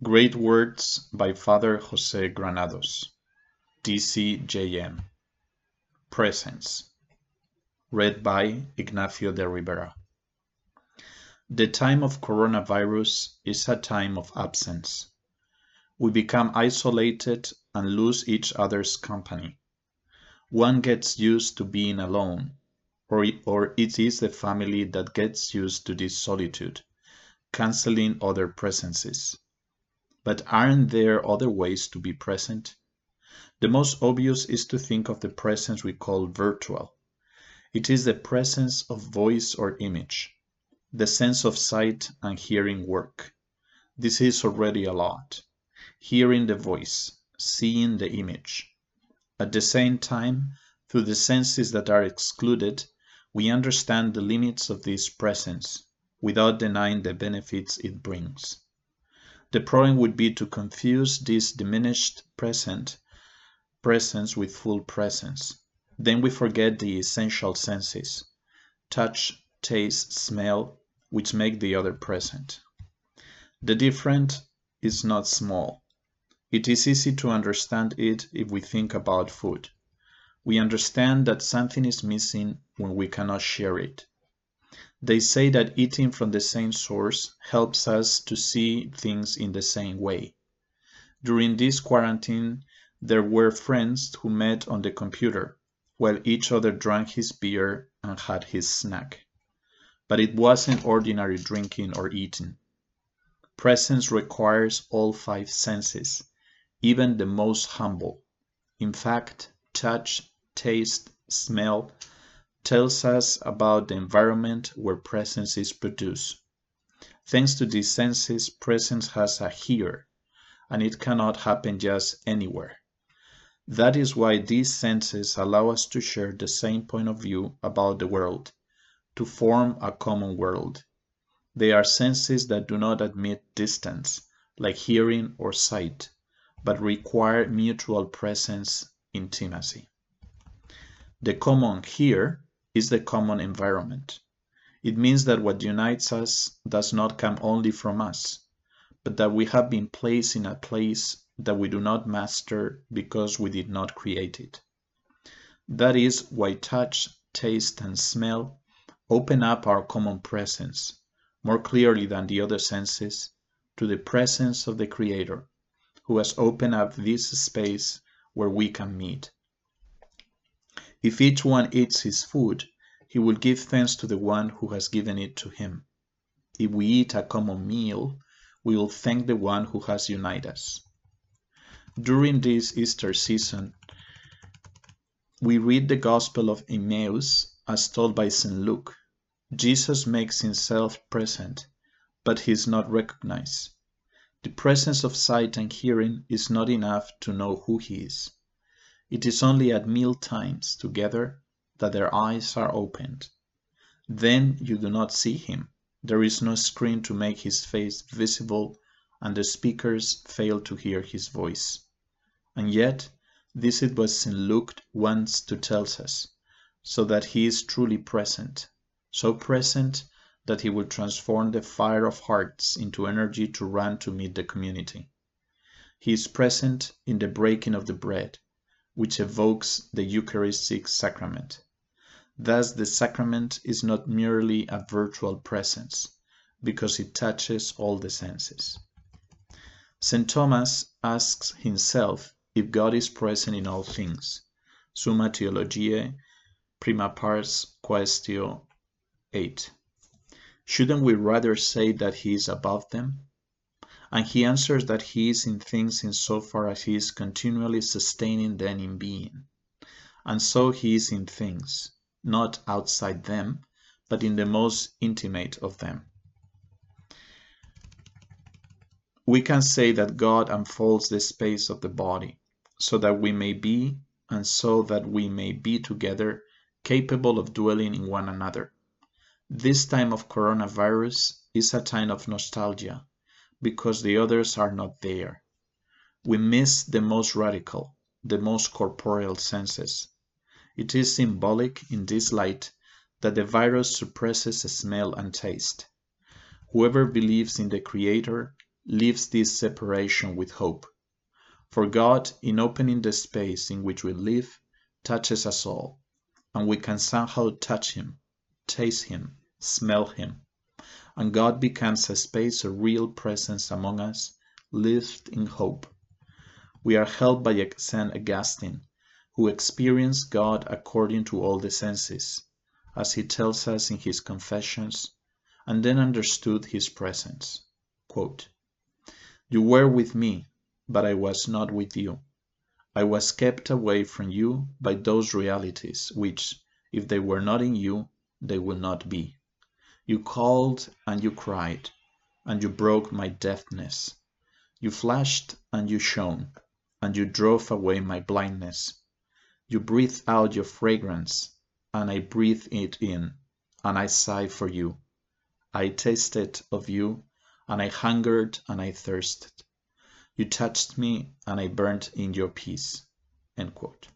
Great Words by Father Jose Granados, DCJM. Presence. Read by Ignacio de Rivera. The time of coronavirus is a time of absence. We become isolated and lose each other's company. One gets used to being alone, or, or it is the family that gets used to this solitude, canceling other presences. But aren't there other ways to be present? The most obvious is to think of the presence we call virtual. It is the presence of voice or image. The sense of sight and hearing work. This is already a lot. Hearing the voice, seeing the image. At the same time, through the senses that are excluded, we understand the limits of this presence, without denying the benefits it brings. The problem would be to confuse this diminished present presence with full presence. Then we forget the essential senses touch, taste, smell, which make the other present. The difference is not small. It is easy to understand it if we think about food. We understand that something is missing when we cannot share it. They say that eating from the same source helps us to see things in the same way. During this quarantine, there were friends who met on the computer, while each other drank his beer and had his snack. But it wasn't ordinary drinking or eating. Presence requires all five senses, even the most humble. In fact, touch, taste, smell, tells us about the environment where presence is produced. Thanks to these senses, presence has a here, and it cannot happen just anywhere. That is why these senses allow us to share the same point of view about the world, to form a common world. They are senses that do not admit distance, like hearing or sight, but require mutual presence, intimacy. The common here is the common environment. It means that what unites us does not come only from us, but that we have been placed in a place that we do not master because we did not create it. That is why touch, taste, and smell open up our common presence, more clearly than the other senses, to the presence of the Creator, who has opened up this space where we can meet. If each one eats his food, he will give thanks to the one who has given it to him. If we eat a common meal, we will thank the one who has united us. During this Easter season, we read the Gospel of Emmaus as told by St. Luke. Jesus makes himself present, but he is not recognized. The presence of sight and hearing is not enough to know who he is. It is only at meal times together that their eyes are opened. Then you do not see him. There is no screen to make his face visible, and the speakers fail to hear his voice. And yet, this it was St. Luke wants to tell us, so that he is truly present, so present that he will transform the fire of hearts into energy to run to meet the community. He is present in the breaking of the bread, which evokes the Eucharistic sacrament. Thus the sacrament is not merely a virtual presence, because it touches all the senses. St. Thomas asks himself if God is present in all things. Summa Theologiae, prima pars, quaestio 8. Shouldn't we rather say that he is above them? And he answers that he is in things in so far as he is continually sustaining them in being. And so he is in things, not outside them, but in the most intimate of them. We can say that God unfolds the space of the body, so that we may be, and so that we may be together, capable of dwelling in one another. This time of coronavirus is a time of nostalgia because the others are not there. We miss the most radical, the most corporeal senses. It is symbolic in this light that the virus suppresses smell and taste. Whoever believes in the Creator leaves this separation with hope. For God, in opening the space in which we live, touches us all, and we can somehow touch Him, taste Him, smell Him. And God becomes a space of real presence among us, lived in hope. We are helped by St. Augustine, who experienced God according to all the senses, as he tells us in his Confessions, and then understood his presence. Quote, you were with me, but I was not with you. I was kept away from you by those realities which, if they were not in you, they will not be. You called and you cried, and you broke my deafness. You flashed and you shone, and you drove away my blindness. You breathed out your fragrance, and I breathed it in, and I sighed for you. I tasted of you, and I hungered and I thirsted. You touched me, and I burned in your peace. End quote.